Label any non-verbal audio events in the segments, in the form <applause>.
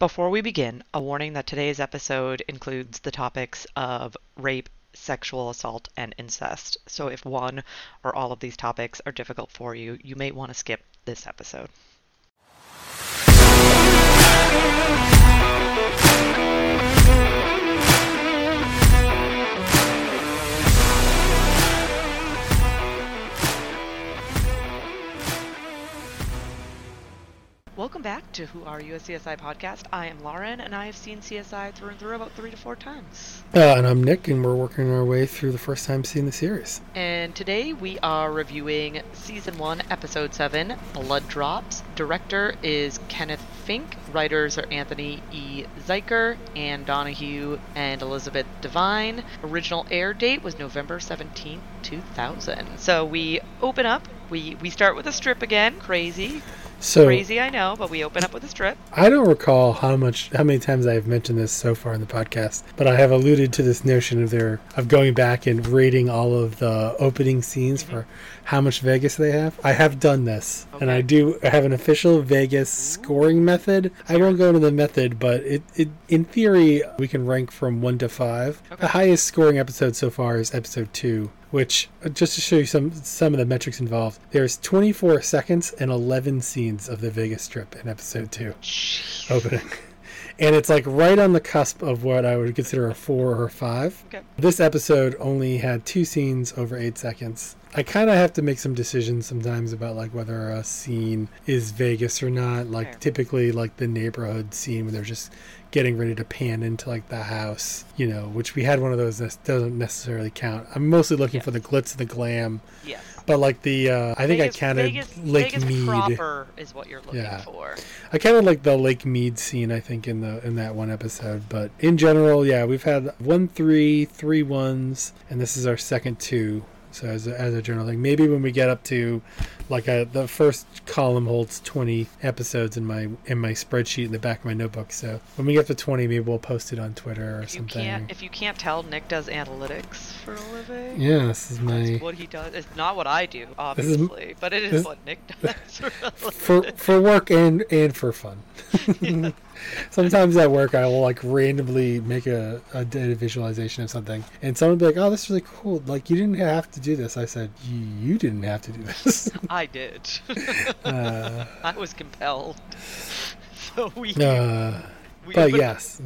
Before we begin, a warning that today's episode includes the topics of rape, sexual assault, and incest. So if one or all of these topics are difficult for you, you may want to skip this episode. Welcome back to Who Are You, a CSI podcast. I am Lauren, and I have seen CSI through and through about three to four times. Uh, and I'm Nick, and we're working our way through the first time seeing the series. And today we are reviewing Season 1, Episode 7, Blood Drops. Director is Kenneth Fink. Writers are Anthony E. Zuiker, Ann Donahue, and Elizabeth Devine. Original air date was November 17, 2000. So we open up, we, we start with a strip again. Crazy. So Crazy, I know, but we open up with a strip. I don't recall how much, how many times I have mentioned this so far in the podcast, but I have alluded to this notion of their of going back and rating all of the opening scenes for mm-hmm. how much Vegas they have. I have done this, and I do have an official Vegas scoring method. I won't go into the method, but it, it in theory we can rank from one to five. Okay. The highest scoring episode so far is episode two. Which, uh, just to show you some some of the metrics involved, there's 24 seconds and 11 scenes of the Vegas Strip in episode two Jeez. opening. And it's like right on the cusp of what I would consider a four or a five. Okay. This episode only had two scenes over eight seconds. I kind of have to make some decisions sometimes about like whether a scene is Vegas or not. Like Fair. typically like the neighborhood scene where they're just getting ready to pan into like the house, you know, which we had one of those that doesn't necessarily count. I'm mostly looking for the glitz and the glam, Yes. But like the uh, I think Vegas, I counted Vegas, Lake Vegas Mead. proper is what you're looking Yeah. for. I kind of like the Lake Mead scene. I think in the in that one episode, but in general, yeah, we've had one three, three ones, and this is our second two. So as a, as a general thing, maybe when we get up to like a, the first column holds twenty episodes in my in my spreadsheet in the back of my notebook. So when we get to twenty, maybe we'll post it on Twitter or If you something. can't, if you can't tell, Nick does analytics for a living. yeah, this is my That's what he does. It's not what I do, is- obviously, but it is this- what Nick <laughs> does. for for for work and and for fun. <laughs> <laughs> Sometimes at work, I will like randomly make a, a data visualization of something, and someone will be like, "Oh, this is really cool! Like you didn't have to do this." I said, "You didn't have to do this." <laughs> I did. <laughs> uh, I was compelled. <laughs> So we, uh, we but yes,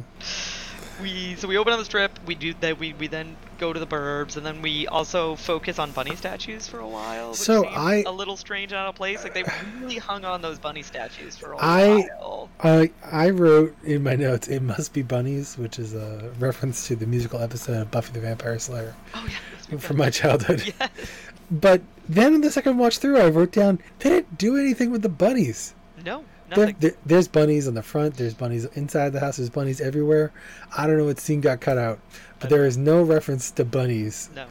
we so we open on the strip. We do that. We we then go to the burbs, and then we also focus on bunny statues for a while. Which So I- a little strange and out of place. Like they really hung on those bunny statues for a I- while. I I wrote in my notes, "It must be bunnies," which is a reference to the musical episode of Buffy the Vampire Slayer Oh yeah. from my childhood. <laughs> Yes. But then in the second watch through, I wrote down they didn't do anything with the bunnies. No. There, there- there's bunnies on the front. There's bunnies inside the house. There's bunnies everywhere. I don't know what scene got cut out, but there is no reference to bunnies No.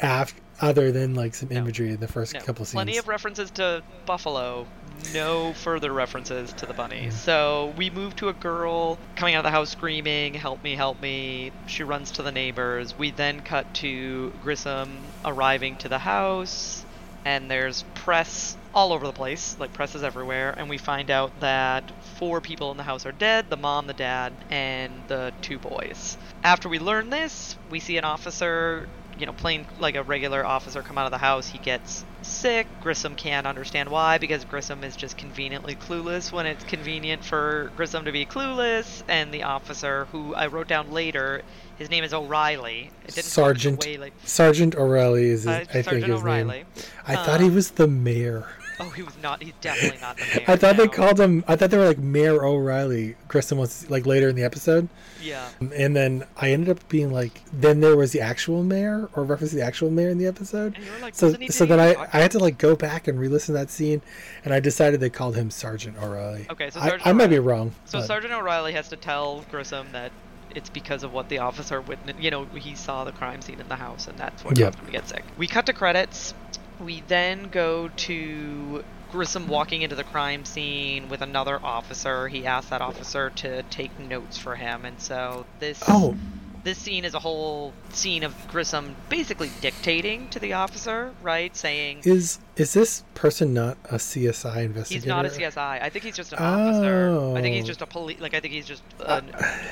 af- other than like some No. imagery in the first No. couple scenes. Plenty of references to Buffalo. No further references to the bunnies. Mm. So we move to a girl coming out of the house screaming, "Help me! Help me!" She runs to the neighbors. We then cut to Grissom arriving to the house, and there's press all over the place, like press is everywhere. And we find out that four people in the house are dead: the mom, the dad, and the two boys. After we learn this, we see an officer you know, plain like a regular officer come out of the house, he gets sick. Grissom can't understand why because Grissom is just conveniently clueless when it's convenient for Grissom to be clueless. And the officer, who I wrote down later, his name is O'Reilly. It didn't Sergeant Sergeant O'Reilly is his, uh, I think his O'Reilly. name. I thought he Uh, was the mayor. Oh, he was not. He's definitely not the mayor. I thought they called him. I thought they were like Mayor O'Reilly. Grissom was like later in the episode, Yeah. and then I ended up being like, then there was the actual mayor or reference to the actual mayor in the episode. And you were like, So, so then I, I had to like go back and re-listen to that scene, and I decided they called him Sergeant O'Reilly. Okay, so I, Sergeant I might be wrong. So but- Sergeant O'Reilly has to tell Grissom that it's because of what the officer witnessed. You know, he saw the crime scene in the house, and that's what Yep. caused him to get sick. We cut to credits. We then go to Grissom walking into the crime scene with another officer. He asks that officer to take notes for him, and so this Oh, this scene is a whole scene of Grissom basically dictating to the officer, right? Saying, is is this person not a CSI investigator? He's not a CSI. I think he's just an officer. I think he's just a police. Like I think he's just uh,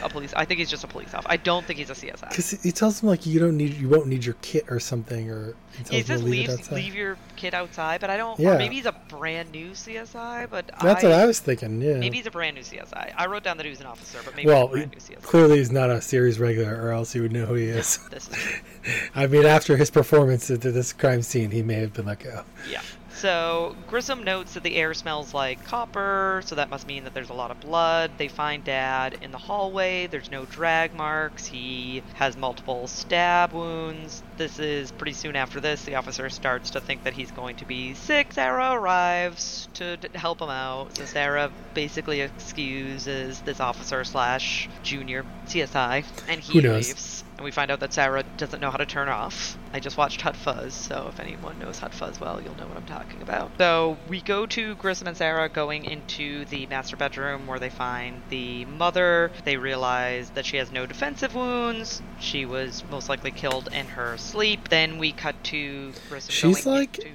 a, a police. I think he's just a police officer. I don't think he's a CSI. Because he tells him like you don't need, you won't need your kit or something, or he tells He says leave leave leave your kit outside, but I don't. Yeah. Or maybe he's a brand new CSI, but That's I, what I was thinking. Yeah. Maybe he's a brand new CSI. I wrote down that he was an officer, but maybe well, he's a brand new CSI. clearly he's not a series regular, or else he would know who he is. This is. <laughs> I mean, after his performance at this crime scene, he may have been let go. Yeah. So Grissom notes that the air smells like copper, so that must mean that there's a lot of blood. They find Dad in the hallway. There's no drag marks. He has multiple stab wounds. This is pretty soon after this. The officer starts to think that he's going to be sick. Sarah arrives to d- help him out. So Sarah basically excuses this officer slash junior CSI, and he leaves. And we find out that Sarah doesn't know how to turn off. I just watched Hot Fuzz, so if anyone knows Hot Fuzz well, you'll know what I'm talking about. So we go to Grissom and Sarah going into the master bedroom where they find the mother. They realize that she has no defensive wounds. She was most likely killed in her sleep. Then we cut to Grissom She's going like- into.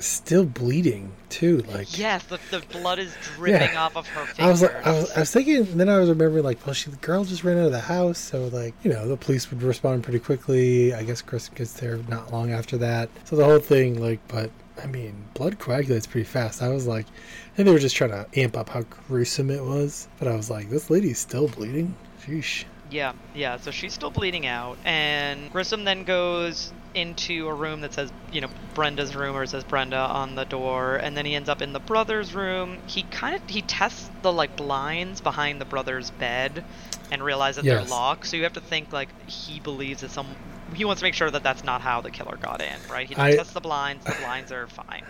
Still bleeding too. Like yes, the, the blood is dripping Yeah. off of her fingers. I was like, I was, I was thinking. Then I was remembering, like, well, she the girl just ran out of the house, so like, you know, the police would respond pretty quickly. I guess Chris gets there not long after that. So the whole thing, like, but I mean, blood coagulates pretty fast. I was like, I think they were just trying to amp up how gruesome it was. But I was like, this lady's still bleeding. Sheesh. Yeah, yeah. So she's still bleeding out, and Grissom then goes into a room that says, you know, Brenda's room, or says Brenda on the door, and then he ends up in the brother's room. He kind of he tests the like blinds behind the brother's bed, and realizes that Yes. they're locked. So you have to think like he believes that some. He wants to make sure that that's not how the killer got in, right? He I- tests the blinds. The blinds are fine.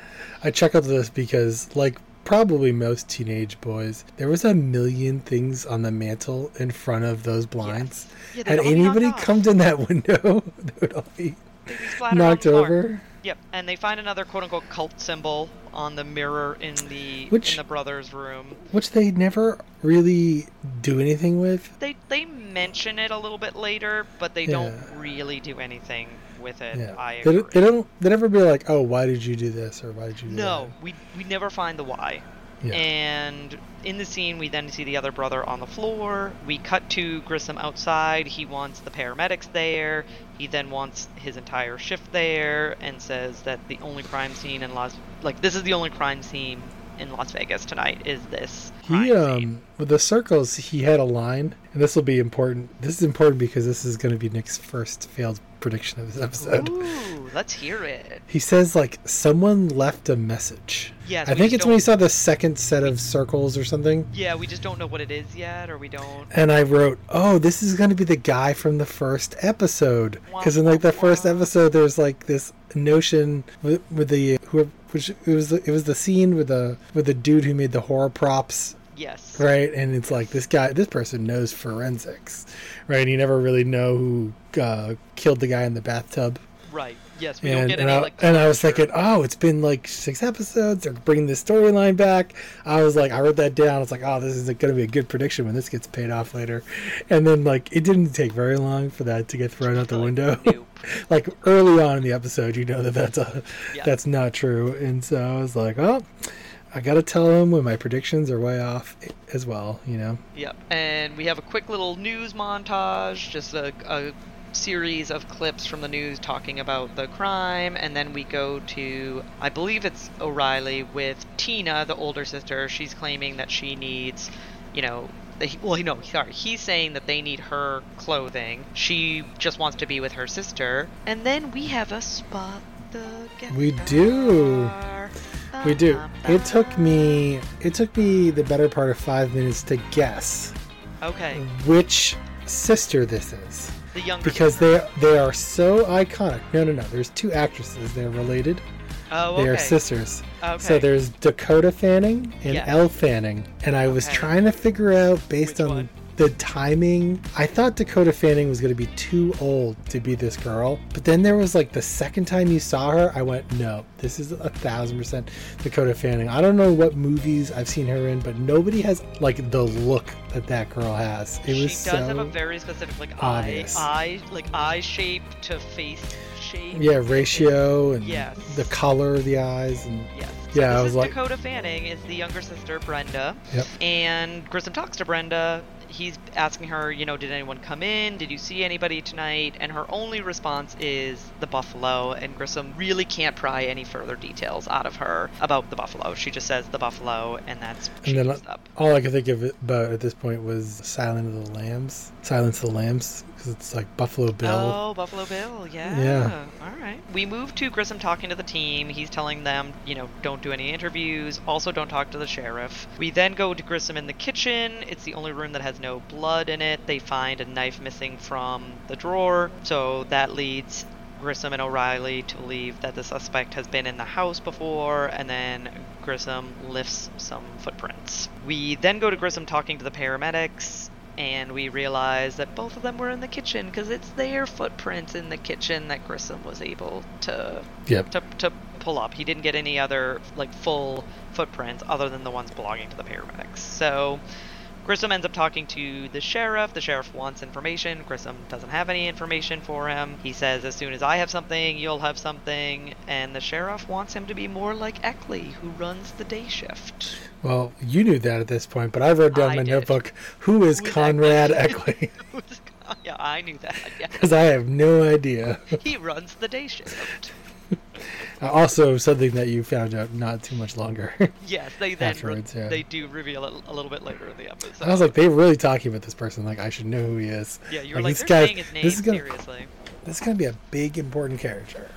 I check out this because, like, probably most teenage boys, there was a million things on the mantle in front of those blinds. Yeah, Had knocked oh anybody come in that <laughs> window, they would all be They'd be on the knocked over. Yep, and they find another quote unquote cult symbol on the mirror in the Which- in the brother's room. Which they never really do anything with. They they mention it a little bit later, but they Yeah. don't really do anything with it. Yeah. I agree. don't- they don't. They never be like, "Oh, why did you do this?" or "Why did you do no, we we never find the why. That?" Yeah. And in the scene, we then see the other brother on the floor. We cut to Grissom outside. He wants the paramedics there. He then wants his entire shift there, and says that the only crime scene in Las like this is the only crime scene in Las Vegas tonight is this He um with the circles he had a line and this will be important. This is important because this is going to be Nick's first failed prediction of this episode. Ooh, let's hear it. He says like someone left a message. Yes, I think it's when he saw the second set of circles or something. Yeah, we just don't know what it is yet, or we don't. And I wrote, "Oh, this is going to be the guy from the first episode." Because in like the first episode, there's like this notion with, with the who, which it was the, it was the scene with the with the dude who made the horror props Yes. right? And it's like this guy, this person knows forensics, right? You never really know who uh, killed the guy in the bathtub. Right. Yes, we don't And get and, any I, like. and I was thinking, oh, it's been like six episodes. They're bringing this storyline back. I was like, I wrote that down. I was like, oh, this is going to be a good prediction when this gets paid off later. And then like it didn't take very long for that to get thrown out the oh, Like, window. nope. <laughs> like early on in the episode, you know that that's a Yeah. that's not true. And so I was like, oh. I gotta tell them when my predictions are way off as well, you know. Yep. And we have a quick little news montage, just a, a series of clips from the news talking about the crime, and then we go to, I believe it's O'Reilly with Tina, the older sister. She's claiming that she needs, you know, well, no, sorry, he's saying that they need her clothing. She just wants to be with her sister, and then we have a spot the We do. We do. It took me it took me the better part of five minutes to guess Okay, which sister this is. The younger Because sister. they they are so iconic. No no no. There's two actresses. They're related. Oh, okay. They are sisters. Okay. So there's Dakota Fanning and Yes. Elle Fanning. And I was trying to figure out based on one? The timing. I thought Dakota Fanning was going to be too old to be this girl. But then there was like the second time you saw her, I went, no, this is a thousand percent Dakota Fanning. I don't know what movies I've seen her in, but nobody has like the look that that girl has. It she was does so have a very specific like obvious. eye eye like eye shape to face shape. Yeah, ratio and Yes. the color of the eyes and Yes. Yeah, this I was is like- Dakota Fanning is the younger sister, Brenda. Yep. And Grissom talks to Brenda. He's asking her, you know, did anyone come in? Did you see anybody tonight? And her only response is the buffalo. And Grissom really can't pry any further details out of her about the buffalo. She just says the buffalo, and that's she And then up. all I could think of about at this point was Silent of the Lambs. Silence of the Lambs because it's like Buffalo Bill. Oh, Buffalo Bill, yeah. Yeah. We move to Grissom talking to the team. He's telling them, you know, don't do any interviews. Also, don't talk to the sheriff. We then go to Grissom in the kitchen. It's the only room that has no blood in it. They find a knife missing from the drawer. So that leads Grissom and O'Reilly to believe that the suspect has been in the house before, and then Grissom lifts some footprints. We then go to Grissom talking to the paramedics, and we realize that both of them were in the kitchen because it's their footprints in the kitchen that Grissom was able to Yep. to, to pull up. He didn't get any other like full footprints other than the ones belonging to the paramedics. So Grissom ends up talking to the sheriff. The sheriff wants information. Grissom doesn't have any information for him. He says, as soon as I have something, you'll have something. And the sheriff wants him to be more like Eckley, who runs the day shift. Well, you knew that at this point, but I wrote down I my did. notebook. Who is Who is Conrad Eckley? <laughs> Yeah, I knew that. <laughs> Yeah. Because I have no idea. He runs the day shift. <laughs> Uh, also, something that you found out not too much longer. Yes, they then re- Afterwards, yeah. they do reveal it a little bit later in the episode. I was like, they're really talking about this person. Like, I should know who he is. yeah, you were like, this guy- saying his name this is gonna, seriously. This is gonna be a big important character.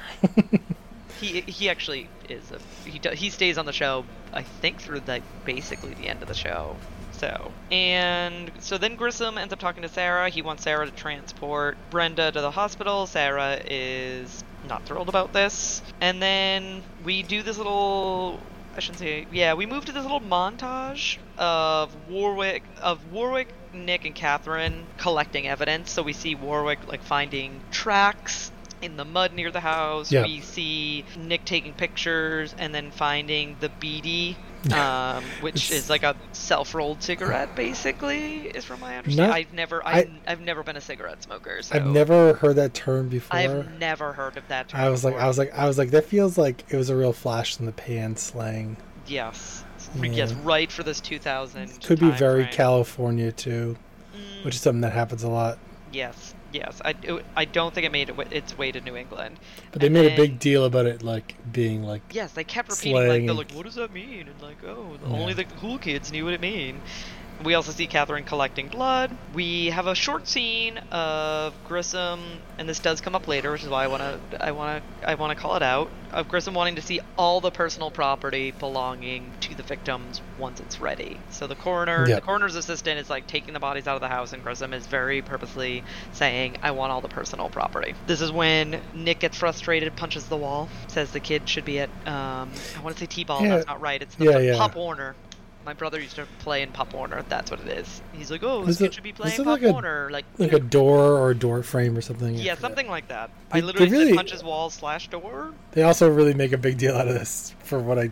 He he actually is. A, he do, he stays on the show. I think through like basically the end of the show. So and so then Grissom ends up talking to Sarah. He wants Sarah to transport Brenda to the hospital. Sarah is not thrilled about this. And then we do this little. I shouldn't say. Yeah, we move to this little montage of Warrick of Warrick, Nick, and Catherine collecting evidence. So we see Warrick like finding tracks in the mud near the house. Yeah. We see Nick taking pictures and then finding the bidi, um, which is like a self-rolled cigarette, basically, is from my understanding. Not- I've never, I, I- I've never been a cigarette smoker, so I've never heard that term before. I've never heard of that. Term I was like. I was like, I was like, that feels like it was a real flash in the pan slang. yes, Yeah. yes, right for this 2000. Could be very frame. California too, Mm, which is something that happens a lot. yes, yes. I, it- I don't think it made it, its way to New England. But they And made a big deal about it, like being like, Yes, they kept repeating like they're like, what does that mean? And like, oh, Yeah. only the cool kids knew what it mean. We also see Catherine collecting blood. We have a short scene of Grissom, and this does come up later, which is why I want to, I want to, I want to call it out. Of Grissom wanting to see all the personal property belonging to the victims once it's ready. So the coroner, Yeah. the coroner's assistant is like taking the bodies out of the house, and Grissom is very purposely saying, "I want all the personal property." This is when Nick gets frustrated, punches the wall, says the kid should be at, um, I want to say T-ball. Yeah. That's not right. It's the Yeah, yeah. Pop Warner. My brother used to play in Pop Warner. That's what it is. He's like, oh, this kid should be playing Pop like Warner. Like, like a door or a door frame or something. Yeah, something like that. They- I literally really- said punches wall slash door. They also really make a big deal out of this for what I,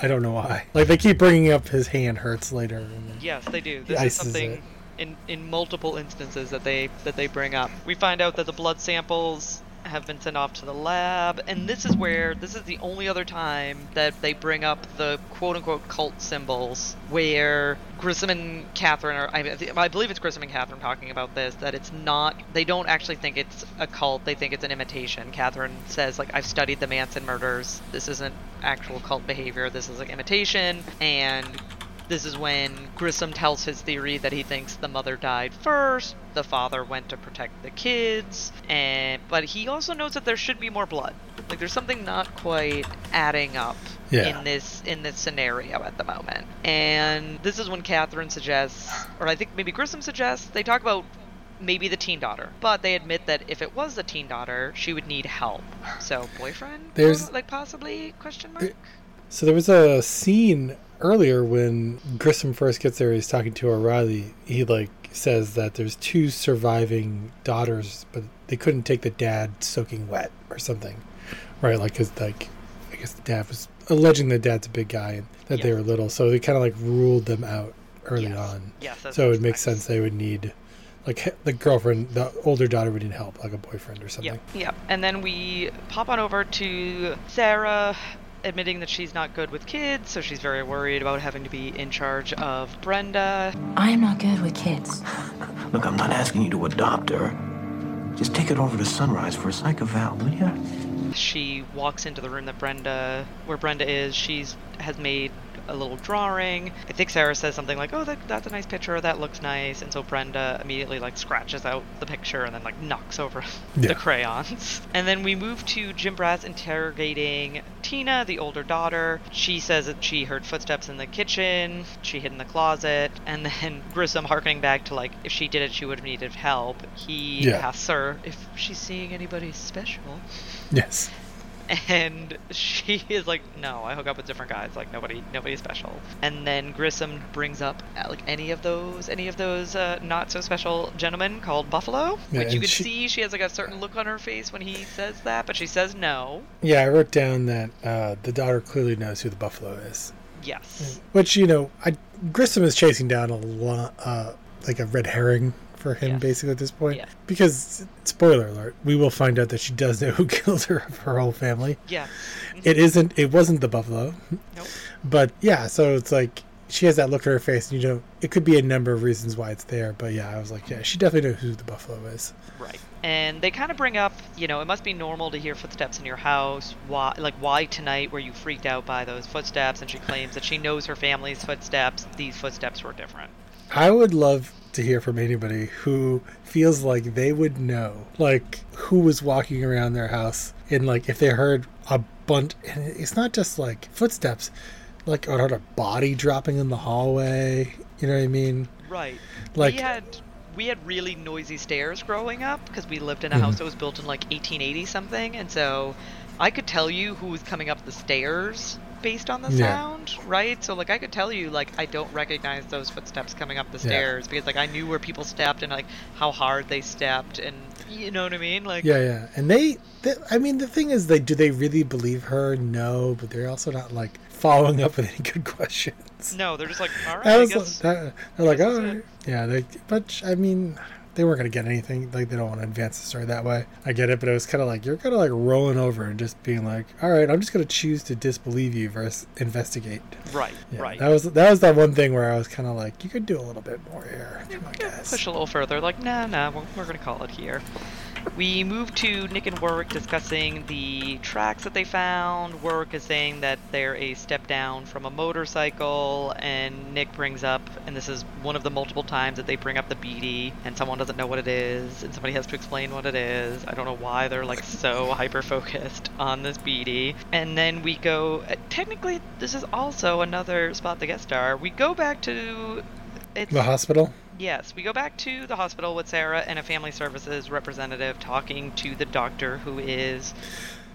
I don't know why. Like they keep bringing up his hand hurts later. And Yes, they do. This is something it. in in multiple instances that they that they bring up. We find out that the blood samples have been sent off to the lab, and this is where this is the only other time that they bring up the quote unquote cult symbols, where Grissom and Catherine are. I, I believe it's Grissom and Catherine talking about this. That it's not. They don't actually think it's a cult. They think it's an imitation. Catherine says like I've studied the Manson murders. This isn't actual cult behavior. This is like imitation, and this is when Grissom tells his theory that he thinks the mother died first, the father went to protect the kids, and but he also knows that there should be more blood. Like there's something not quite adding up Yeah. in this in this scenario at the moment. And this is when Catherine suggests or I think maybe Grissom suggests they talk about maybe the teen daughter. But they admit that if it was the teen daughter, she would need help. So boyfriend? There's- like possibly question mark? So there was a scene earlier when Grissom first gets there. He's talking to O'Reilly. He like says that there's two surviving daughters, but they couldn't take the dad soaking wet or something, right? Like, cause like I guess the dad was alleging the dad's a big guy and that they were little, so they kind of like ruled them out early Yes. on. Yes, So it makes nice. sense they would need like the girlfriend, the older daughter would need help, like a boyfriend or something. Yep, yep. And then we pop on over to Sarah admitting that she's not good with kids, so she's very worried about having to be in charge of Brenda. I am not good with kids. <laughs> Look, I'm not asking you to adopt her. Just take it over to Sunrise for a psych eval, will ya? She walks into the room that Brenda, where Brenda is. She's has made a little drawing. I think Sarah says something like, "Oh, that, that's a nice picture. That looks nice." And so Brenda immediately like scratches out the picture and then like knocks over <laughs> Yeah. the crayons. And then we move to Jim Brass interrogating Tina, the older daughter. She says that she heard footsteps in the kitchen. She hid in the closet. And then <laughs> Grissom, harkening back to like if she did it, she would have needed help. He Yeah. asks her if she's seeing anybody special. Yes. And she <laughs> is like, no, I hook up with different guys. Like nobody, nobody special. And then Grissom brings up uh, like any of those, any of those uh, not so special gentlemen called Buffalo, Yeah, which you can she- see she has like a certain look on her face when he says that, but she says no. Yeah, I wrote down that uh, the daughter clearly knows who the buffalo is. Yes. Which you know, I Grissom is chasing down a lot, uh, like a red herring for him, Yes. basically at this point. Yeah. Because spoiler alert, we will find out that she does know who <laughs> killed her her whole family. Yes. Mm-hmm. It isn't. It wasn't the buffalo, Nope. but yeah. So it's like she has that look on her face, and you know, it could be a number of reasons why it's there. But yeah, I was like, yeah, she definitely knows who the buffalo is. Right. And they kind of bring up, you know, it must be normal to hear footsteps in your house. Why, like, why tonight were you freaked out by those footsteps? And she claims that she knows her family's footsteps. These footsteps were different. I would love to hear from anybody who feels like they would know, like who was walking around their house and like if they heard a bunch. And it's not just like footsteps, like or heard a body dropping in the hallway. You know what I mean? Right. Like- we had we had really noisy stairs growing up because we lived in a Mhm. house that was built in like 1880 something, and so I could tell you who was coming up the stairs based on the Yeah. sound, right? So like I could tell you like I don't recognize those footsteps coming up the Yeah. stairs because like I knew where people stepped and like how hard they stepped and you know what I mean? Like Yeah, yeah. And they, they I mean, the thing is, they do they really believe her? No, but they're also not like following up with <laughs> any good questions. no, they're just like all right. I was guess. that, they're like, oh, that's it." yeah. They, but I mean, they weren't gonna get anything. Like they don't want to advance the story that way. I get it, but it was kind of like you're kind of like rolling over and just being like, all right, I'm just gonna choose to disbelieve you versus investigate. right, Yeah, right. That was that was that one thing where I was kind of like, you could do a little bit more here. I Yeah, guess. push a little further. Like, nah, nah, we're, we're gonna call it here. We move to Nick and Warrick discussing the tracks that they found. Warrick is saying that they're a step down from a motorcycle, and Nick brings up, and this is one of the multiple times that they bring up the bidi, and someone doesn't know what it is, and somebody has to explain what it is. I don't know why they're like so <laughs> hyper focused on this bidi. And then we go. Technically, this is also another spot the guest star. We go back to. It's, The hospital. Yes, we go back to the hospital with Sarah and a family services representative talking to the doctor who is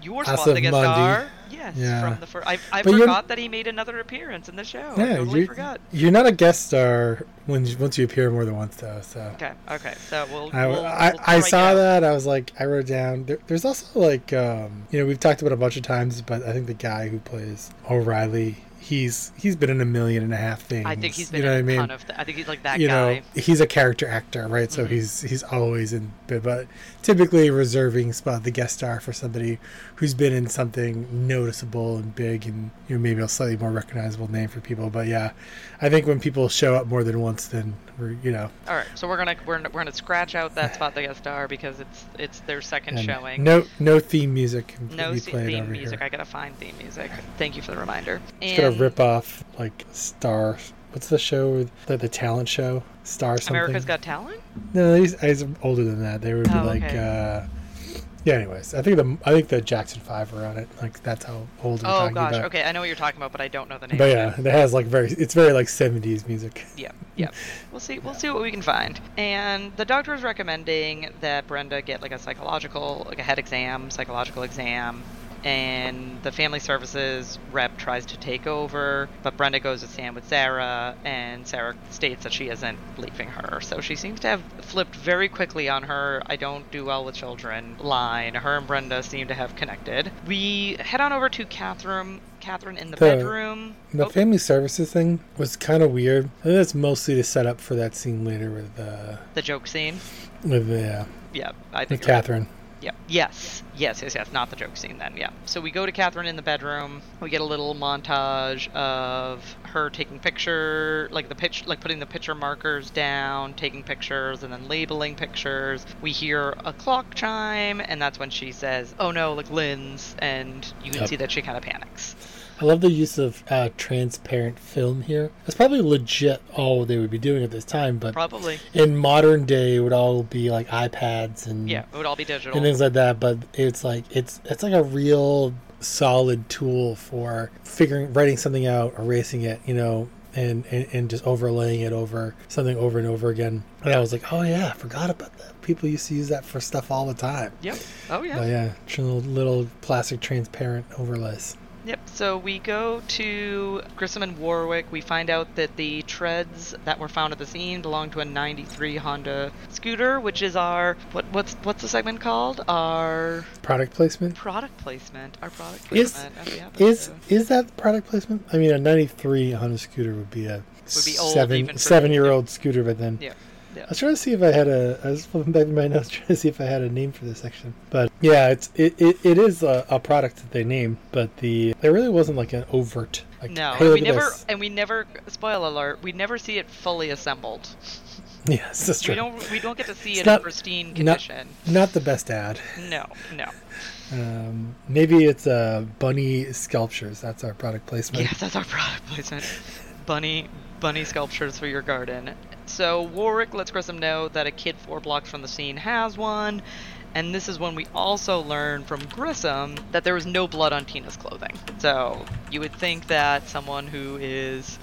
your spot Asif the guest star. Yes, Yeah. from the first. I, I But forgot that he made another appearance in the show. I yeah, totally you, forgot. you're not a guest star when you- once you appear more than once, though. So. Okay, okay. So we'll. I, we'll, I, we'll I saw that. I was like, I wrote down. There, there's also like, um, you know, we've talked about it a bunch of times, but I think the guy who plays O'Reilly, he's he's been in a million and a half things. I think he's been you know in what I a mean? ton of. Th- I think he's like that you guy. know, he's a character actor, right? So Mhm. he's he's always in, but, typically reserving spot the guest star for somebody who's been in something noticeable and big, and you know maybe a slightly more recognizable name for people. But yeah, I think when people show up more than once, then we're you know All right, so we're gonna we're, we're gonna scratch out that spot the guest star because it's it's their second and showing. no no theme music No be se- played theme music. here. I gotta find theme music. Thank you for the reminder. And rip off like Star. What's the show? The, the talent show, Star something. America's Got Talent. No, he's, he's older than that. They would be Oh, like, okay. uh, yeah. Anyways, I think the I think the Jackson Five were on it. Like that's how old we're Oh gosh. about. Okay, I know what you're talking about, but I don't know the name. But yeah, it. has like very. It's very like seventies music. Yeah, yeah. <laughs> We'll see. We'll see what we can find. And the doctor is recommending that Brenda get like a psychological, like a head exam, psychological exam. And the family services rep tries to take over, but Brenda goes to stand with Sarah, and Sarah states that she isn't leaving her. So she seems to have flipped very quickly on her I don't do well with children line. Her and Brenda seem to have connected. We head on over to Catherine Catherine in the, The- bedroom. The Oh, family services thing was kind of weird. I think that's mostly to set up for that scene later with uh, the joke scene. with uh, Yeah, I think you're right. Yeah. Yes. Yes. Yes. Yes. Not the joke scene then. Yeah. So we go to Catherine in the bedroom. We get a little montage of her taking picture, like the pitch, like putting the picture markers down, taking pictures, and then labeling pictures. We hear a clock chime, and that's when she says, "Oh no!" Like Lynn's, and you can Yep. see that she kind of panics. I love the use of uh, transparent film here. That's probably legit all they would be doing at this time, but Probably. in modern day, it would all be like iPads and Yeah. It would all be digital. and things like that. But it's like it's it's like a real solid tool for figuring writing something out, erasing it, you know, and, and and just overlaying it over something over and over again. And I was like, oh yeah, I forgot about that. People used to use that for stuff all the time. Yep. Oh yeah. But yeah, little, little plastic transparent overlays. Yep. So we go to Grissom and Warrick. We find out that the treads that were found at the scene belong to a '93 Honda scooter, which is our what what's what's the segment called? Our Product placement. product placement. Our product Is- placement. Is episode. is that product placement? I mean, a '93 Honda scooter would be a Would be old even seven seven year old scooter but then. Yeah. Yeah. I was trying to see if I had a. I was flipping back in my <laughs> notes trying to see if I had a name for this section. But yeah, it's it, it, it is a, a product that they name, but the there really wasn't like an overt. Like, No, hey, and we never this. and we never spoil alert. We never see it fully assembled. <laughs> Yes, that's true. We don't we don't get to see It's it not- in pristine not- condition. Not the best ad. No, no. Um, maybe it's uh, bunny sculptures. That's our product placement. Yes, that's our product placement. Bunny, bunny sculptures for your garden. So Warrick lets Grissom know that a kid four blocks from the scene has one, and this is when we also learn from Grissom that there was no blood on Tina's clothing. So you would think that someone who is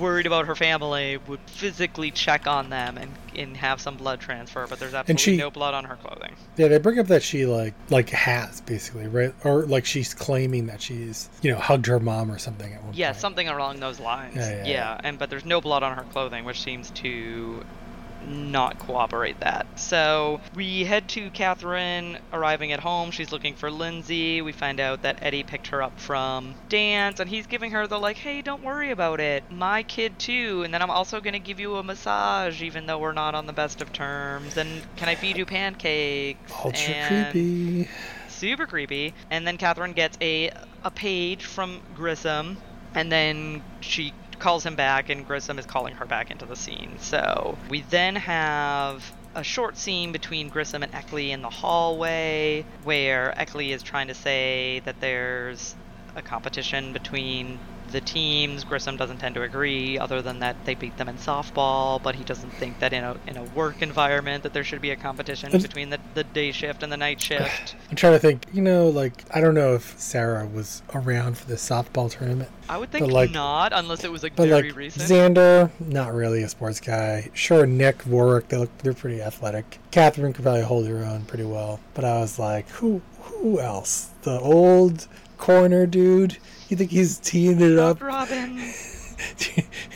worried about her family would physically check on them and, and have some blood transfer, but there's absolutely she- no blood on her clothing. Yeah, they bring up that she like like has basically right, or like she's claiming that she's you know hugged her mom or something at one Yeah, point. something along those lines. Yeah, yeah, yeah. and but there's no blood on her clothing, which seems to not cooperate that. So we head to Catherine arriving at home. She's looking for Lindsay. We find out that Eddie picked her up from dance, and he's giving her the like, "Hey, don't worry about it. My kid too. And then I'm also gonna give you a massage, even though we're not on the best of terms. And can I feed you pancakes? Ultra And- creepy. super creepy. And then Catherine gets a a page from Grissom, and then she calls him back, and Grissom is calling her back into the scene. So we then have a short scene between Grissom and Eckley in the hallway, where Eckley is trying to say that there's a competition between the teams. Grissom doesn't tend to agree, other than that they beat them in softball, but he doesn't think that in a in a work environment that there should be a competition And- between the, the day shift and the night <sighs> shift. I'm trying to think. You know, like I don't know if Sarah was around for the softball tournament, I would think like- not, unless it was like but very like recent. Xander, not really a sports guy. Sure, Nick, Warrick, they look they're pretty athletic. Catherine could probably hold her own pretty well, but I was like, who who else? The old corner dude. You think he's teeing it up? Robin. <laughs>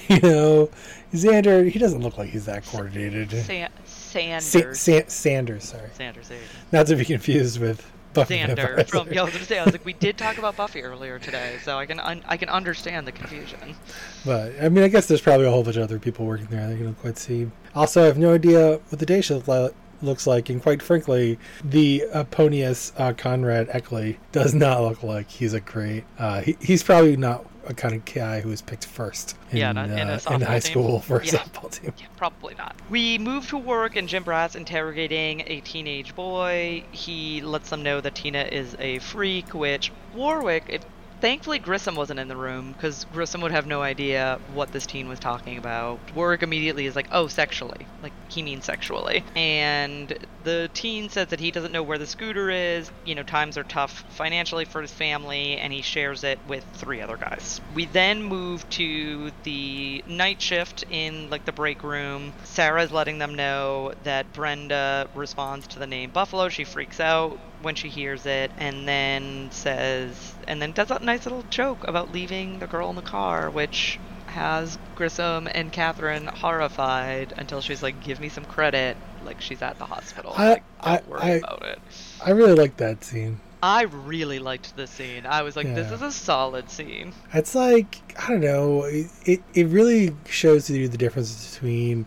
You know, Xander. He doesn't look like he's that coordinated. Sa- Sanders, Sa- Sa- Sanders, sorry, Sanders, there not to be confused with Buffy Xander from. Yeah, I was gonna say. I was like, we did talk about Buffy earlier today, so I can un- I can understand the confusion. But I mean, I guess there's probably a whole bunch of other people working there. that you don't quite see. Also, I have no idea what the day shift li- looks like, and quite frankly, the Aponius uh, Conrad Eckley does not look like he's a great. Uh, he, he's probably not a kind of guy who was picked first in, Yeah, not- in a uh, in high team. school for a Yeah. softball team. Yeah, probably not. We move to work, and Jim Brass's interrogating a teenage boy. He lets them know that Tina is a freak, which Warrick. It, thankfully, Grissom wasn't in the room because Grissom would have no idea what this teen was talking about. Warrick immediately is like, "Oh, sexually." Like, he means sexually. And the teen says that he doesn't know where the scooter is. You know, times are tough financially for his family, and he shares it with three other guys. We then move to the night shift in like the break room. Sarah's letting them know that Brenda responds to the name Buffalo. She freaks out when she hears it and then says and then does a nice little joke about leaving the girl in the car which has Grissom and Catherine horrified until she's like, "Give me some credit." Like she's at the hospital. I- like, I- worry I- about it. I really like that scene. I really liked the scene. I was like, "This is a solid scene." It's like I don't know. It it, it really shows you the difference between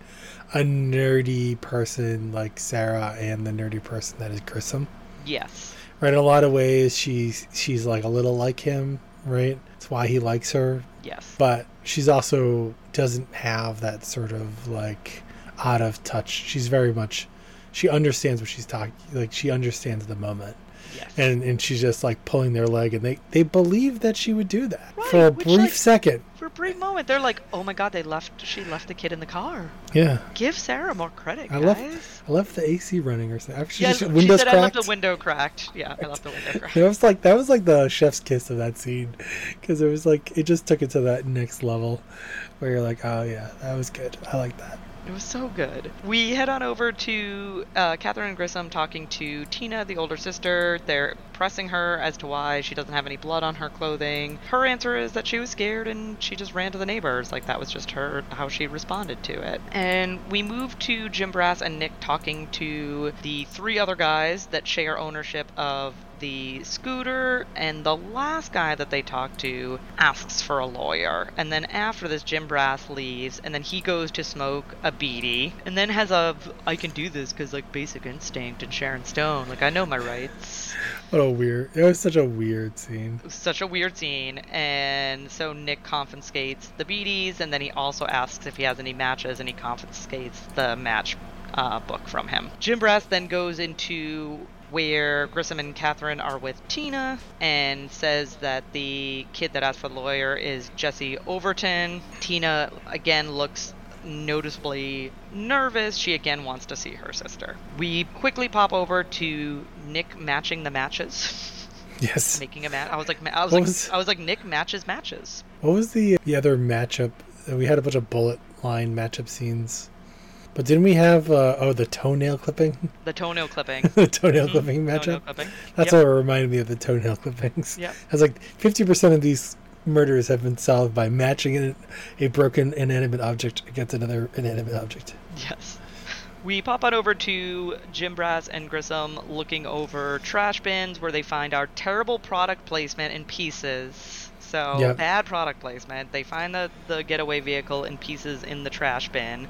a nerdy person like Sarah and the nerdy person that is Grissom. Yes. Right. In a lot of ways, she's she's like a little like him. Right. That's why he likes her. Yes. But she's also doesn't have that sort of like out of touch. She's very much. She understands what she's talking. Like she understands the moment. Yes. and and she's just like pulling their leg, and they they believe that she would do that Right, for a brief like- second. For a brief moment, they're like, "Oh my God, they left. She left the kid in the car. Yeah, Give Sarah more credit, I guys." left I left the AC running or something. Actually, yeah, she windows said, cracked. "I left the window cracked." Yeah, I left the window <laughs> cracked. That was like that was like the chef's kiss of that scene, because it was like it just took it to that next level, where you're like, oh yeah, that was good. I like that. It was so good. We head on over to uh, Catherine Grissom talking to Tina, the older sister. They're pressing her as to why she doesn't have any blood on her clothing. Her answer is that she was scared and she just ran to the neighbors. Like that was just her how she responded to it. And we move to Jim Brass and Nick talking to the three other guys that share ownership of the scooter, and the last guy that they talk to asks for a lawyer. And then after this, Jim Brass leaves, and then he goes to smoke a bidi, and then has a I can do this because like Basic Instinct and Sharon Stone. Like I know my rights. What a weird. It was such a weird scene. Such a weird scene, and so Nick confiscates the bidis, and then he also asks if he has any matches, and he confiscates the match uh, book from him. Jim Brass then goes into where Grissom and Catherine are with Tina and says that the kid that asked for the lawyer is Jesse Overton. Tina again looks noticeably nervous. She again wants to see her sister. We quickly pop over to Nick matching the matches. <laughs> Yes. making a match. I was like, I was What like, was- I was like, Nick matches matches. What was the the other matchup? We had a bunch of bullet line matchup scenes, but didn't we have uh, oh the toenail clipping? The toenail clipping. <laughs> the toenail Mhm, clipping toenail matchup. clipping. That's Yep. what reminded me of the toenail <laughs> clippings. Yeah. I was like, fifty percent of these murders have been solved by matching an, a broken inanimate object against another inanimate object. Yes. We pop on over to Jim Brass and Grissom looking over trash bins where they find our terrible product placement in pieces. So Yep. bad product placement. They find the, the getaway vehicle in pieces in the trash bin.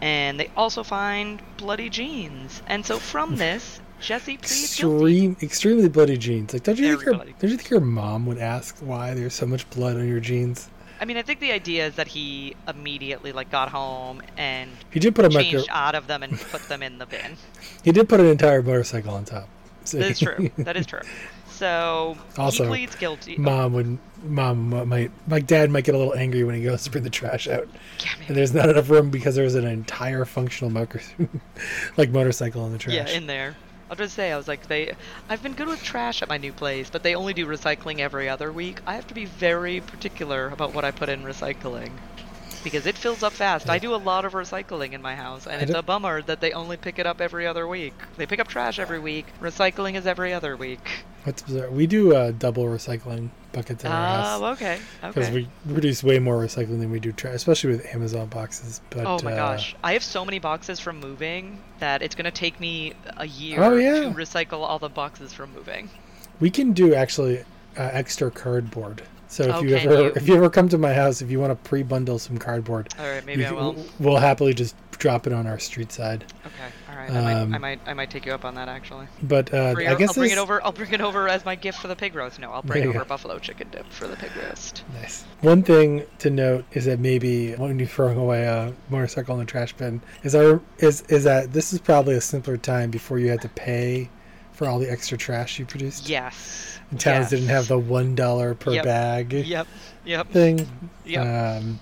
And they also find bloody jeans. And so from this, Jesse pleads guilty. Extreme, extremely bloody jeans. Like, don't you think your bloody. don't you think your mom would ask why there's so much blood on your jeans? I mean, I think the idea is that he immediately like got home and He did put a micro. changed out of them and put them in the bin. <laughs> He did put an entire motorcycle on top. So That is true. <laughs> That is true. So Also, he pleads guilty. mom would mom might my dad might get a little angry when he goes to bring the trash out Yeah, and there's not enough room because there's an entire functional motor <laughs> like motorcycle in the trash Yeah, in there. I'll just say, I was like, they. I've been good with trash at my new place, but they only do recycling every other week. I have to be very particular about what I put in recycling. Because it fills up fast. I do a lot of recycling in my house, and I it's don't- a bummer that they only pick it up every other week. They pick up trash every week. Recycling is every other week. what's bizarre we do uh, double recycling buckets in our house Oh, okay. because Okay. we produce way more recycling than we do trash especially with amazon boxes but Oh my uh, gosh. I have so many boxes from moving that it's going to take me a year Oh, yeah. to recycle all the boxes from moving. we can do actually uh, extra cardboard so if Oh, you ever if you ever come to my house if you want to pre-bundle some cardboard All right, maybe you I will. we'll happily just drop it on our street side Okay. All right. I, might, I Um, might I might take you up on that actually. but uh, i guess I'll bring it over. I'll bring it over as my gift for the pig roast. No, I'll bring over go. buffalo chicken dip for the pig roast. Nice. One thing to note is that maybe when you're throwing away a motorcycle in the trash bin is our is is that this is probably a simpler time before you had to pay for all the extra trash you produced. Yes. And towns yes. didn't have the one dollar per Yep. bag Yep. Yep. thing. Yep. Um,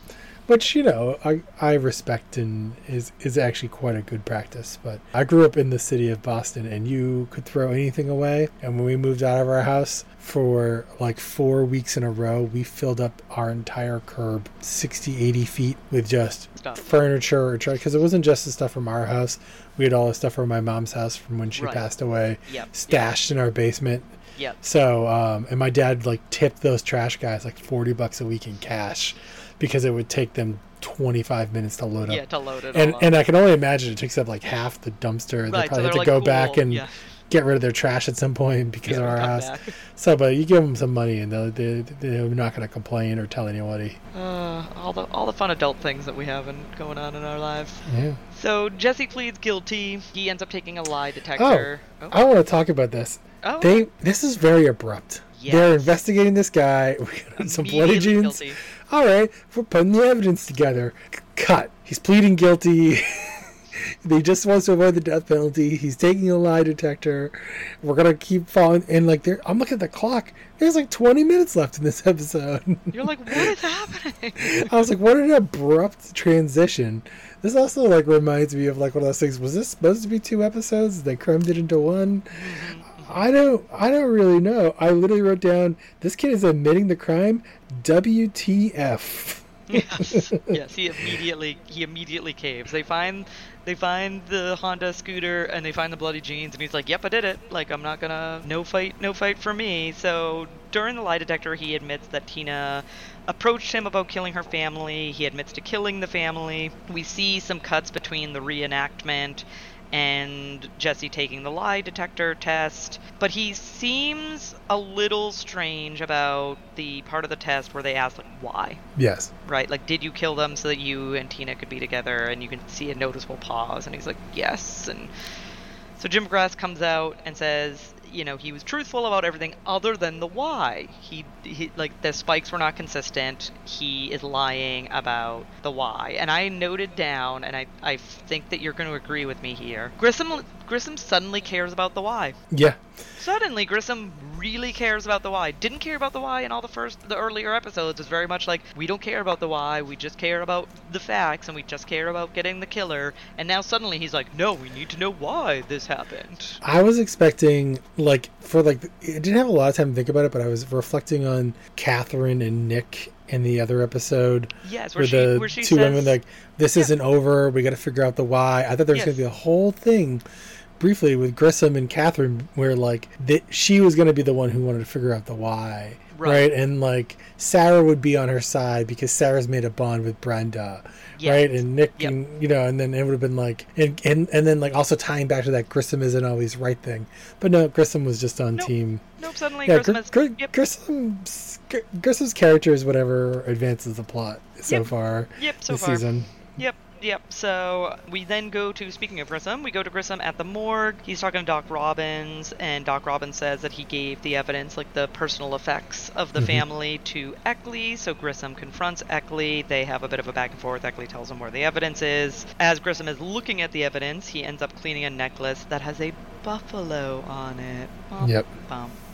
which you know I, I respect and is is actually quite a good practice. But I grew up in the city of Boston, and you could throw anything away. And when we moved out of our house for like four weeks in a row, we filled up our entire curb 60, 80 feet with just Stuff. furniture or trash. because it wasn't just the stuff from our house. We had all the stuff from my mom's house from when she Right. passed away, Yep. stashed in our basement. Yep. So, um, and my dad like tipped those trash guys like 40 bucks a week in cash because it would take them 25 minutes to load up. Yeah, to load it and and I can only imagine it takes up like half the dumpster. they Right, so probably they're have to like, go back and yeah. get rid of their trash at some point because Yeah, of our house. back. <laughs> So, but you give them some money and they'll, they, they're not going to complain or tell anybody. Uh, all the all the fun adult things that we have in, going on in our lives. Yeah. So Jesse pleads guilty. He ends up taking a lie detector. Oh, I want to talk about this. oh, They this is very abrupt. They're investigating this guy. <laughs> We got some bloody jeans. guilty. All right, we're putting the evidence together. Cut. He's pleading guilty. <laughs> he just wants to avoid the death penalty. He's taking a lie detector. We're gonna keep following. And like, there, I'm looking at the clock. There's like 20 minutes left in this <laughs> episode. You're like, what is happening? <laughs> I was like, what an abrupt transition. This also like reminds me of like one of those things. Was this supposed to be two episodes? They crammed it into one. Mm-hmm. I don't. I don't really know. I literally wrote down this kid is admitting the crime. WTF? <laughs> yes, yes. He immediately he immediately caves. They find they find the Honda scooter and they find the bloody jeans, and he's like, "Yep, I did it. Like I'm not gonna no fight no fight for me." So during the lie detector, he admits that Tina approached him about killing her family. He admits to killing the family. We see some cuts between the reenactment and Jesse taking the lie detector test, but he seems a little strange about the part of the test where they ask like why Yes. right? Like, did you kill them so that you and Tina could be together? And you can see a noticeable pause. And he's like, yes. And so Jim McGrath comes out and says, you know, he was truthful about everything other than the why. He, he like, the spikes were not consistent. He is lying about the why. And I noted down, and I, I think that you're going to agree with me here. Grissom, Grissom suddenly cares about the why. Yeah. Suddenly, Grissom really cares about the why. Didn't care about the why in all the first, the earlier episodes. It's very much like we don't care about the why. We just care about the facts, and we just care about getting the killer. And now suddenly he's like, no, we need to know why this happened. I was expecting like for like I didn't have a lot of time to think about it, but I was reflecting on Catherine and Nick in the other episode Yes, where where she, the where she two says, women like this Yeah. isn't over. We got to figure out the why. I thought there was going to be a whole thing. Briefly with Grissom and Catherine, where like that she was going to be the one who wanted to figure out the why, Right. right? And like Sarah would be on her side because Sarah's made a bond with Brenda, right? And Nick, Yep. and you know, and then it would have been like, and, and and then like also tying back to that Grissom isn't always right thing, but no, Grissom was just on Nope. team. nope, suddenly Yeah, Grissom Gr- yep, Grissom's Gr- Grissom's character is whatever advances the plot so Yep. far yep, so this far. season. Yep, yep. So we then go to speaking of Grissom, we go to Grissom at the morgue. He's talking to Doc Robbins, and Doc Robbins says that he gave the evidence, like the personal effects of the Mhm. family, to Ecklie. So Grissom confronts Ecklie. They have a bit of a back and forth. Ecklie tells him where the evidence is. As Grissom is looking at the evidence, he ends up cleaning a necklace that has a buffalo on it. Bum, Yep. Bum.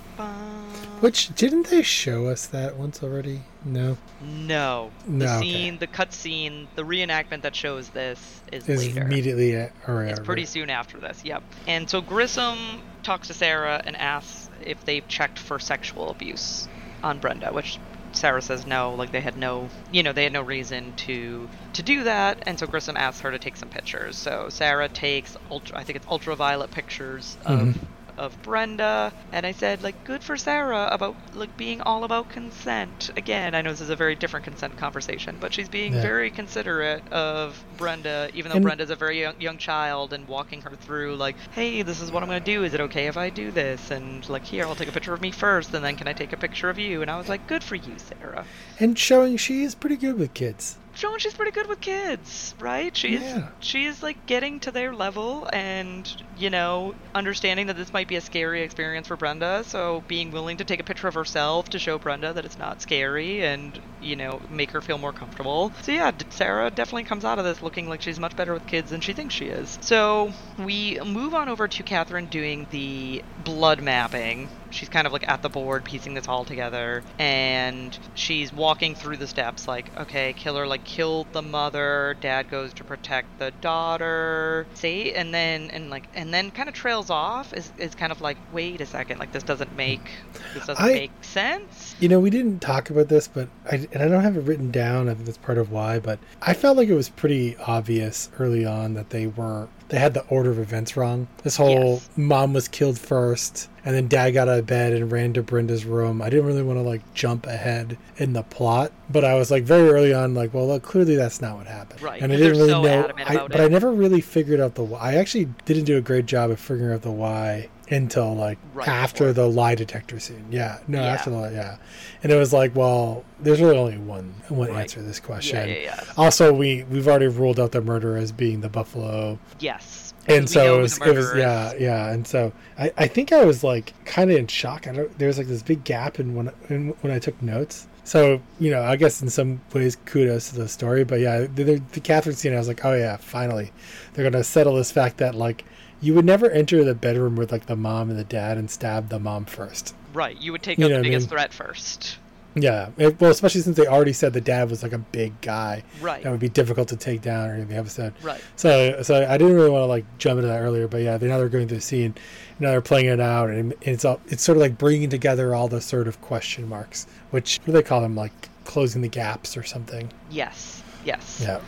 Which didn't they show us that once already? No, No. The No, okay. scene, the cut scene, the reenactment that shows this is, is later. immediately at, or It's pretty soon after this, yep. And so Grissom talks to Sarah and asks if they've checked for sexual abuse on Brenda, which Sarah says no, like they had no, you know, they had no reason to to do that. And so Grissom asks her to take some pictures. So Sarah takes ultra, I think it's ultraviolet pictures of Mhm. Of Brenda, and I said like good for Sarah about like being all about consent. Again, I know this is a very different consent conversation, but she's being Yeah. very considerate of Brenda, even though And- Brenda's a very young, young child, and walking her through like, hey, this is what I'm gonna do. Is it okay if I do this? And like, here, I'll take a picture of me first, and then can I take a picture of you? And I was like, good for you, Sarah. and showing she is pretty good with kids. Showing she's pretty good with kids, right? She's Yeah. she's like getting to their level and you know understanding that this might be a scary experience for Brenda, so being willing to take a picture of herself to show Brenda that it's not scary and you know, make her feel more comfortable. So yeah, Sarah definitely comes out of this looking like she's much better with kids than she thinks she is. So we move on over to Catherine doing the blood mapping. She's kind of like at the board piecing this all together and she's walking through the steps like, okay, killer like killed the mother, dad goes to protect the daughter. See? And then and like and then kind of trails off is is kind of like, wait a second, like this doesn't make this doesn't I- make sense. You know, we didn't talk about this, but I and I don't have it written down. I think that's part of why. But I felt like it was pretty obvious early on that they were they had the order of events wrong. This whole Yes. mom was killed first, and then dad got out of bed and ran to Brenda's room. I didn't really want to like jump ahead in the plot, but I was like very early on, like, well, look, clearly that's not what happened. Right, And I didn't really so know. I, but. I never really figured out the. why. I actually didn't do a great job of figuring out the why until like Right after before. the lie detector scene. Yeah, no, Yeah. after the lie, yeah, and it was like, well, there's really only one one Right. answer to this question. Yeah, yeah, yeah. Also, we we've already ruled out the murder as being the buffalo, Yes. and We so it was, it was yeah, yeah, and so I, I think I was like kind of in shock. I don't, there was like this big gap in when in, when I took notes. So you know, I guess in some ways, kudos to the story. But yeah, the, the, the Catherine scene, I was like, oh yeah, finally, they're gonna settle this fact that like you would never enter the bedroom with like the mom and the dad and stab the mom first. Right. You would take You out the what I biggest mean? threat first. Yeah, it, well, especially since they already said the dad was like a big guy Right. that would be difficult to take down or in the episode. Right. So, so I didn't really want to like jump into that earlier, but yeah, they now they're going through the scene, now they're playing it out, and it's all it's sort of like bringing together all the sort of question marks, which what do they call them, like closing the gaps or something. Yes. Yes. Yeah,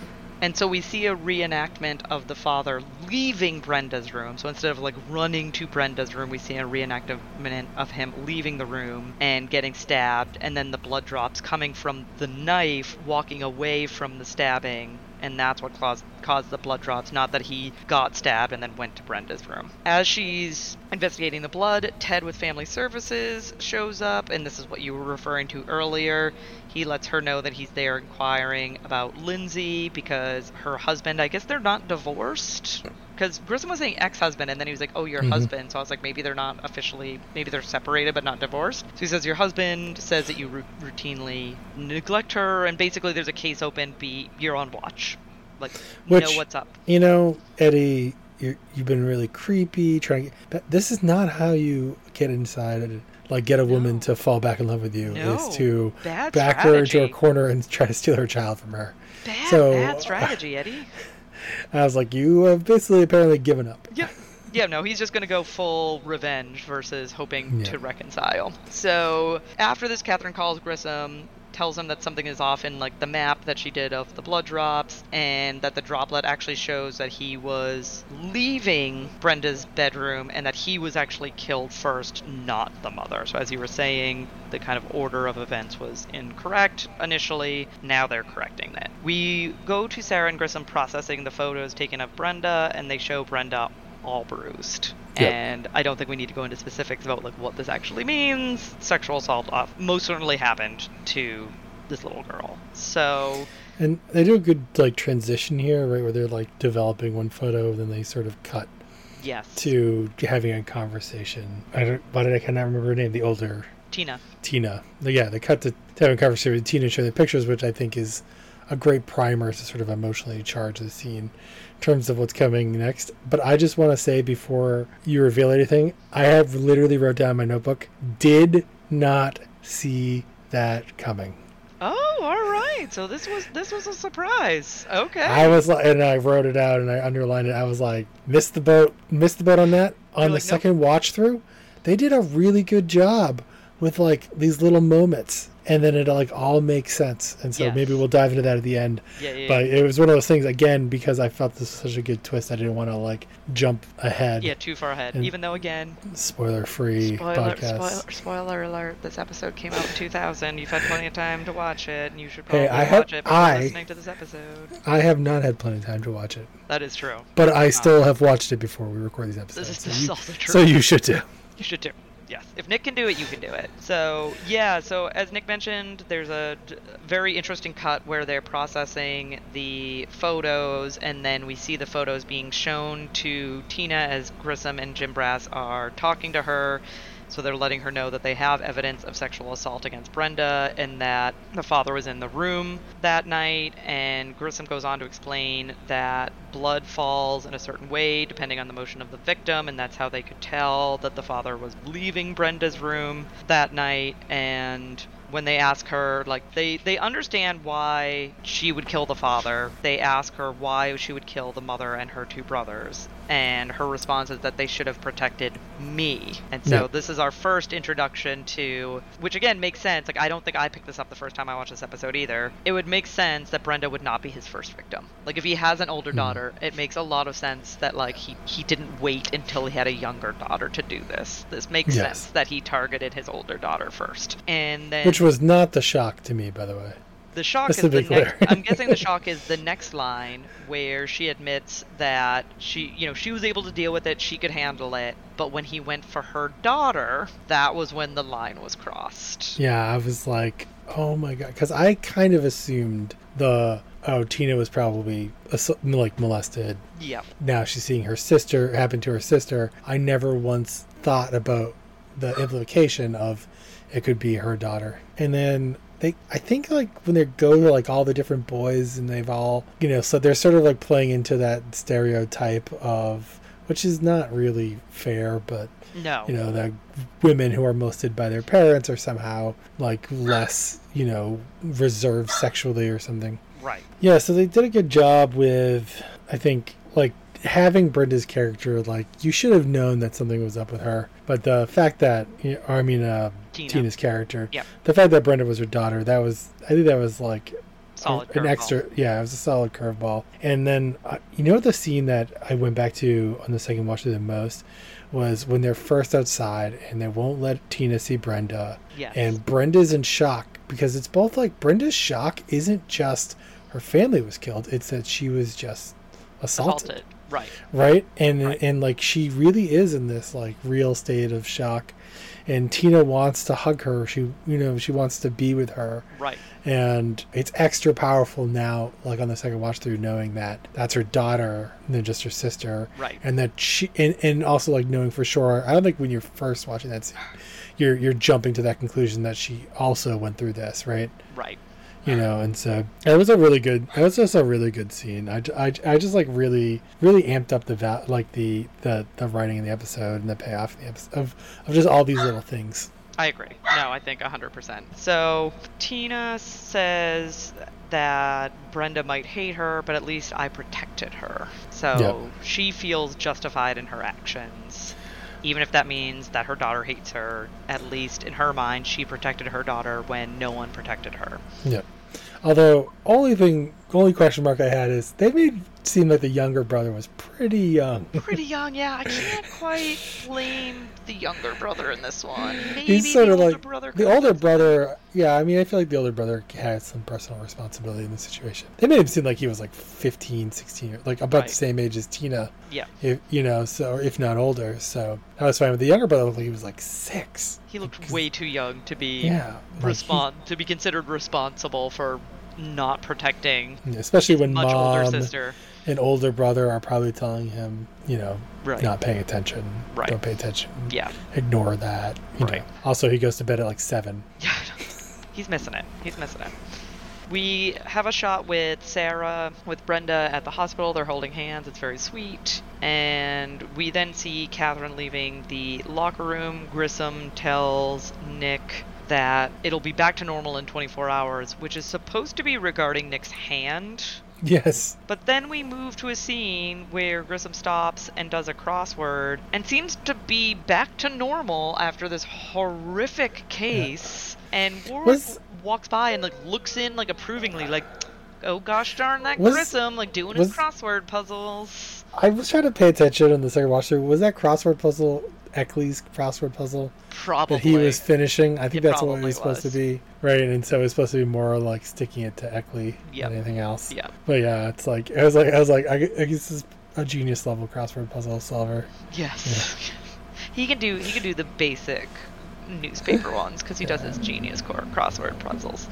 And so we see a reenactment of the father leaving Brenda's room. So instead of like running to Brenda's room, we see a reenactment of him leaving the room and getting stabbed, and then the blood drops coming from the knife, walking away from the stabbing. And that's what caused, caused the blood drops, not that he got stabbed and then went to Brenda's room. As she's investigating the blood, Ted with Family Services shows up, and this is what you were referring to earlier. He lets her know that he's there inquiring about Lindsay because her husband, I guess they're not divorced. Because Grissom was saying ex husband, and then he was like, oh, your Mhm. husband. So I was like, maybe they're not officially, maybe they're separated but not divorced. So he says, your husband says that you ru- routinely neglect her, and basically there's a case open, be you're on watch. Like, you know what's up. you know, Eddie, you're, you've been really creepy trying. To, but this is not how you get inside and like get a woman No. to fall back in love with you. No. Is to Bad back her into a corner and try to steal her child from her. Bad, so- bad strategy, Eddie. I was like, you have basically apparently given up. Yeah. Yeah, no, he's just going to go full revenge versus hoping Yeah. to reconcile. So, after this, Catherine calls Grissom, tells him that something is off in like the map that she did of the blood drops and that the droplet actually shows that he was leaving Brenda's bedroom and that he was actually killed first, not the mother. So as you were saying, the kind of order of events was incorrect initially. Now they're correcting that. We go to Sarah and Grissom processing the photos taken of Brenda and they show Brenda all bruised. Yep. And I don't think we need to go into specifics about like what this actually means. Sexual assault uh, most certainly happened to this little girl. So And they do a good like transition here, right, where they're like developing one photo, then they sort of cut yes, to having a conversation. I don't, why did I cannot remember her name? The older Tina. Tina. Yeah, they cut to, to having a conversation with Tina, showing the pictures, which I think is a great primer to sort of emotionally charge the scene in terms of what's coming next. But I just want to say before you reveal anything, I have literally wrote down in my notebook, did not see that coming. Oh, all right. So this was this was a surprise. Okay. I was like, and I wrote it out and I underlined it. I was like, missed the boat, missed the boat on that. On You're the like, nope. second watch through, they did a really good job with like these little moments, and then it like all makes sense. And so Yes. maybe we'll dive into that at the end. yeah, yeah, But yeah. it was one of those things again because I felt this was such a good twist. I didn't want to like jump ahead. Yeah, too far ahead. Even though, again, Spoiler free podcast. spoiler, spoiler alert, this episode came out in 2000. You've had plenty of time to watch it, and you should probably Hey, I have- watch it before I- listening to this episode. I have not had plenty of time to watch it, That is true. but I still have watched it before we record these episodes. This is, so this is you- also true. so you should too. You should do. Yes. If Nick can do it, you can do it. So, yeah, so as Nick mentioned, there's a very interesting cut where they're processing the photos, and then we see the photos being shown to Tina as Grissom and Jim Brass are talking to her. So they're letting her know that they have evidence of sexual assault against Brenda and that the father was in the room that night. And Grissom goes on to explain that blood falls in a certain way depending on the motion of the victim, and that's how they could tell that the father was leaving Brenda's room that night. And when they ask her like they they understand why she would kill the father they ask her why she would kill the mother and her two brothers and her response is that they should have protected me. And so this is our first introduction to which again makes sense. Like i don't think i picked this up the first time i watched this episode either. It would make sense that brenda would not be his first victim. Like if he has an older hmm. daughter it makes a lot of sense that like he he didn't wait until he had a younger daughter to do this. This makes Yes. sense that he targeted his older daughter first. And then Which was not the shock to me, by the way. The shock is the next, I'm guessing the shock is the <laughs> next line where she admits that she, you know, she was able to deal with it, she could handle it, but when he went for her daughter, that was when the line was crossed. Yeah, I was like, oh my god, because I kind of assumed the oh Tina was probably like molested. Yeah. Now she's seeing her sister happen to her sister. I never once thought about the implication of it could be her daughter. And then they, I think like when they go to like all the different boys and they've all, you know, so they're sort of like playing into that stereotype of, which is not really fair, but No. you know the women who are molested by their parents are somehow like less you know reserved sexually or something Right. yeah so they did a good job with i think like having brenda's character like you should have known that something was up with her but the fact that you know, or i mean uh, Tina. tina's character Yep. the fact that brenda was her daughter that was i think that was like Solid an curveball. extra yeah it was a solid curveball and then uh, you know the scene that i went back to on the second watch the most was when they're first outside and they won't let tina see brenda Yes. and brenda's in shock because it's both like brenda's shock isn't just her family was killed it's that she was just assaulted, Assaulted. Right. right and Right. and like she really is in this like real state of shock and tina wants to hug her she you know she wants to be with her Right. and it's extra powerful now like on the second watch through knowing that that's her daughter than just her sister Right. and that she and, and also like knowing for sure i don't think when you're first watching that scene you're you're jumping to that conclusion that she also went through this right Right. You know and so it was a really good it was just a really good scene i, I, I just like really really amped up the val- like the the the writing in the episode and the payoff the episode of, of just all these little things I agree. No, I think 100%. So, Tina says that Brenda might hate her, but at least I protected her. So, Yep. she feels justified in her actions. Even if that means that her daughter hates her, at least in her mind, she protected her daughter when no one protected her. Yep. Although only thing, only question mark I had is they made seem like the younger brother was pretty young. <laughs> Pretty young, yeah. I can't quite blame the younger brother in this one. Maybe He's sort the of like the older brother. Yeah, I mean, I feel like the older brother had some personal responsibility in the situation. They made him seem like he was like 15, 16, years, like about Right. the same age as Tina. Yeah, If you know, so if not older. So I was fine. with the younger brother looked like he was like six. he looked way too young to be Yeah, like he- respond to be considered responsible for not protecting especially when much older mom sister. and older brother are probably telling him, you know, Right. not paying attention. Right. Don't pay attention. Yeah. Ignore that. You Right. know. Also, he goes to bed at like seven. <laughs> Yeah. He's missing it. He's missing it. We have a shot with Sarah, with Brenda at the hospital. They're holding hands. It's very sweet. And we then see Catherine leaving the locker room. Grissom tells Nick that it'll be back to normal in 24 hours, which is supposed to be regarding Nick's hand. Yes. But then we move to a scene where Grissom stops and does a crossword and seems to be back to normal after this horrific case. And Warrick Was- walks by and like looks in like approvingly, like, "Oh gosh darn that Was- Grissom, like doing was- his crossword puzzles." I was trying to pay attention on the second watch through. Was that crossword puzzle Ecklie's crossword puzzle Probably. that he was finishing? I think It that's what it probably was supposed to be, right? And so it was supposed to be more like sticking it to Ecklie Yep. than anything else. Yeah. But yeah, it's like I was like I was like I, I guess this is a genius level crossword puzzle solver. Yes. <laughs> he can do he can do the basic newspaper <laughs> ones because he does his genius core crossword puzzles.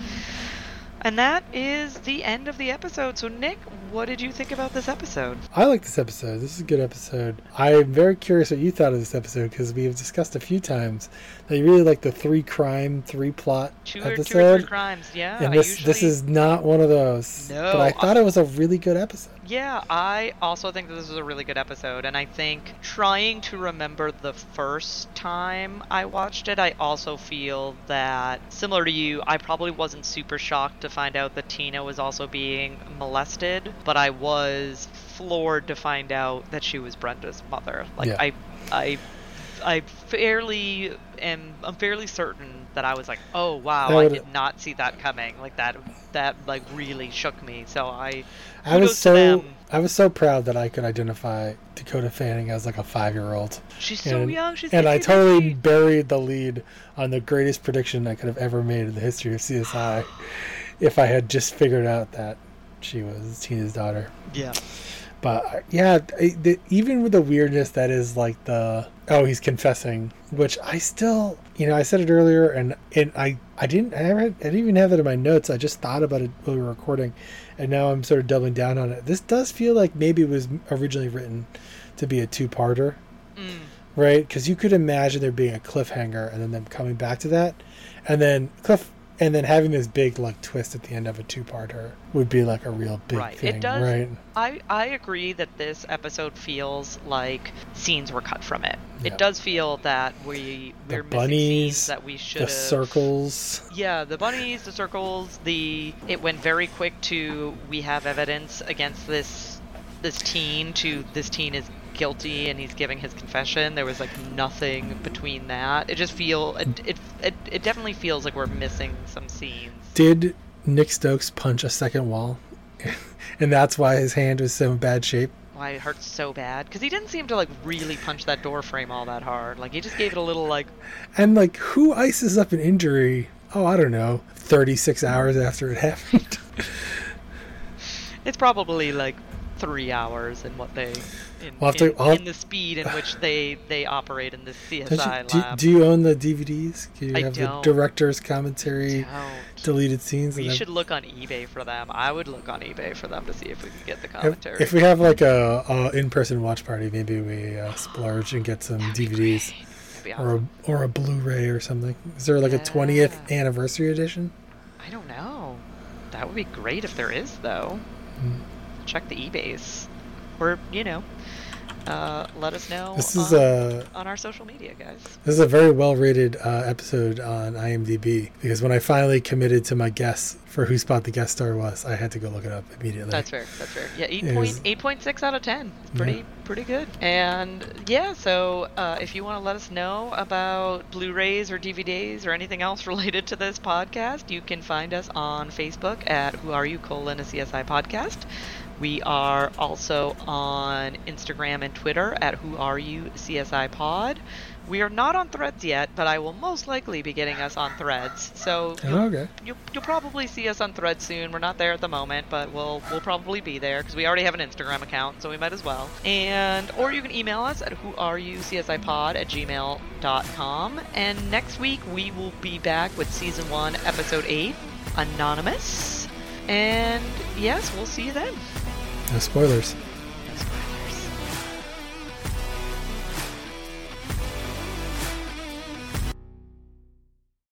And that is the end of the episode. So Nick, what did you think about this episode? I like this episode. This is a good episode. I'm very curious what you thought of this episode because we have discussed a few times that you really like the three crime, three plot Two or, episode. two or three crimes, yeah. and I this this is not one of those. No, but I I- thought it was a really good episode. Yeah, I also think that this was a really good episode, and I think trying to remember the first time I watched it, I also feel that, similar to you, I probably wasn't super shocked to find out that Tina was also being molested, but I was floored to find out that she was Brenda's mother. Like, Yeah. I, I, I fairly am, I'm fairly certain that I was like, oh wow, That I would- did not see that coming. Like that, that like really shook me. So I, I was so. I was so proud that I could identify Dakota Fanning as like a five year old. She's so and, young. She's and I totally buried the lead on the greatest prediction I could have ever made in the history of CSI <sighs> if I had just figured out that she was Tina's daughter. Yeah. But uh, yeah, even with the weirdness that is like the oh he's confessing, which I still you know I said it earlier and and I I didn't I, never I didn't even have it in my notes. I just thought about it while we were recording, and now I'm sort of doubling down on it. This does feel like maybe it was originally written to be a two parter, Mm. right? Because you could imagine there being a cliffhanger and then them coming back to that, and then cliff. And then having this big like twist at the end of a two-parter would be like a real big Right. It does- right? I I agree that this episode feels like scenes were cut from it. Yeah. It does feel that we we're missing bunnies, scenes that we should the circles. Yeah, the bunnies, the circles, the it went very quick to we have evidence against this this teen to this teen is guilty and he's giving his confession. There was like nothing between that. It just feel it hmm. it it, it definitely feels like we're missing some scenes. Did Nick Stokes punch a second wall? <laughs> and that's why his hand was so in bad shape? Why it hurts so bad? Because he didn't seem to like really punch that door frame all that hard. Like he just gave it a little like And like, who ices up an injury? Oh, I don't know, 36 hours after it <laughs> happened. It's probably like three hours in what they in, I'll have to- in, in the speed in which they they operate in this <sighs> Don't CSI you, do, lab. do you own the DVDs? Do you I have don't. the director's commentary, deleted scenes? Then- should look on eBay for them. I would look on eBay for them to see if we can get the commentary. if we have like a, a in-person watch party, maybe we uh, splurge and get some DVDs. That'd or a, or a Blu-ray or something. Is there like a 20th anniversary edition? I don't know. That would be great if there is, though. Mm. Check the eBays, or you know, uh, let us know. This is on, a on our social media, guys. This is a very well rated uh, episode on IMDb because when I finally committed to my guess for who Spot the guest star was, I had to go look it up immediately. That's fair. That's fair. Yeah, eight It eight point six out of ten. It's pretty Yeah. pretty good. And yeah, so uh, if you want to let us know about Blu-rays or DVDs or anything else <laughs> related to this podcast, you can find us on Facebook at Who Are You colon a CSI podcast. We are also on Instagram and Twitter at Who Are You CSI Pod. We are not on Threads yet, but I will most likely be getting us on Threads. So Oh, you'll okay. You'll, you'll probably see us on Threads soon. We're not there at the moment, but we'll we'll probably be there because we already have an Instagram account, so we might as well. And or you can email us at whoareyoucsipod at gmail.com. And next week we will be back with season one, episode eight, Anonymous. And yes, we'll see you then. No spoilers.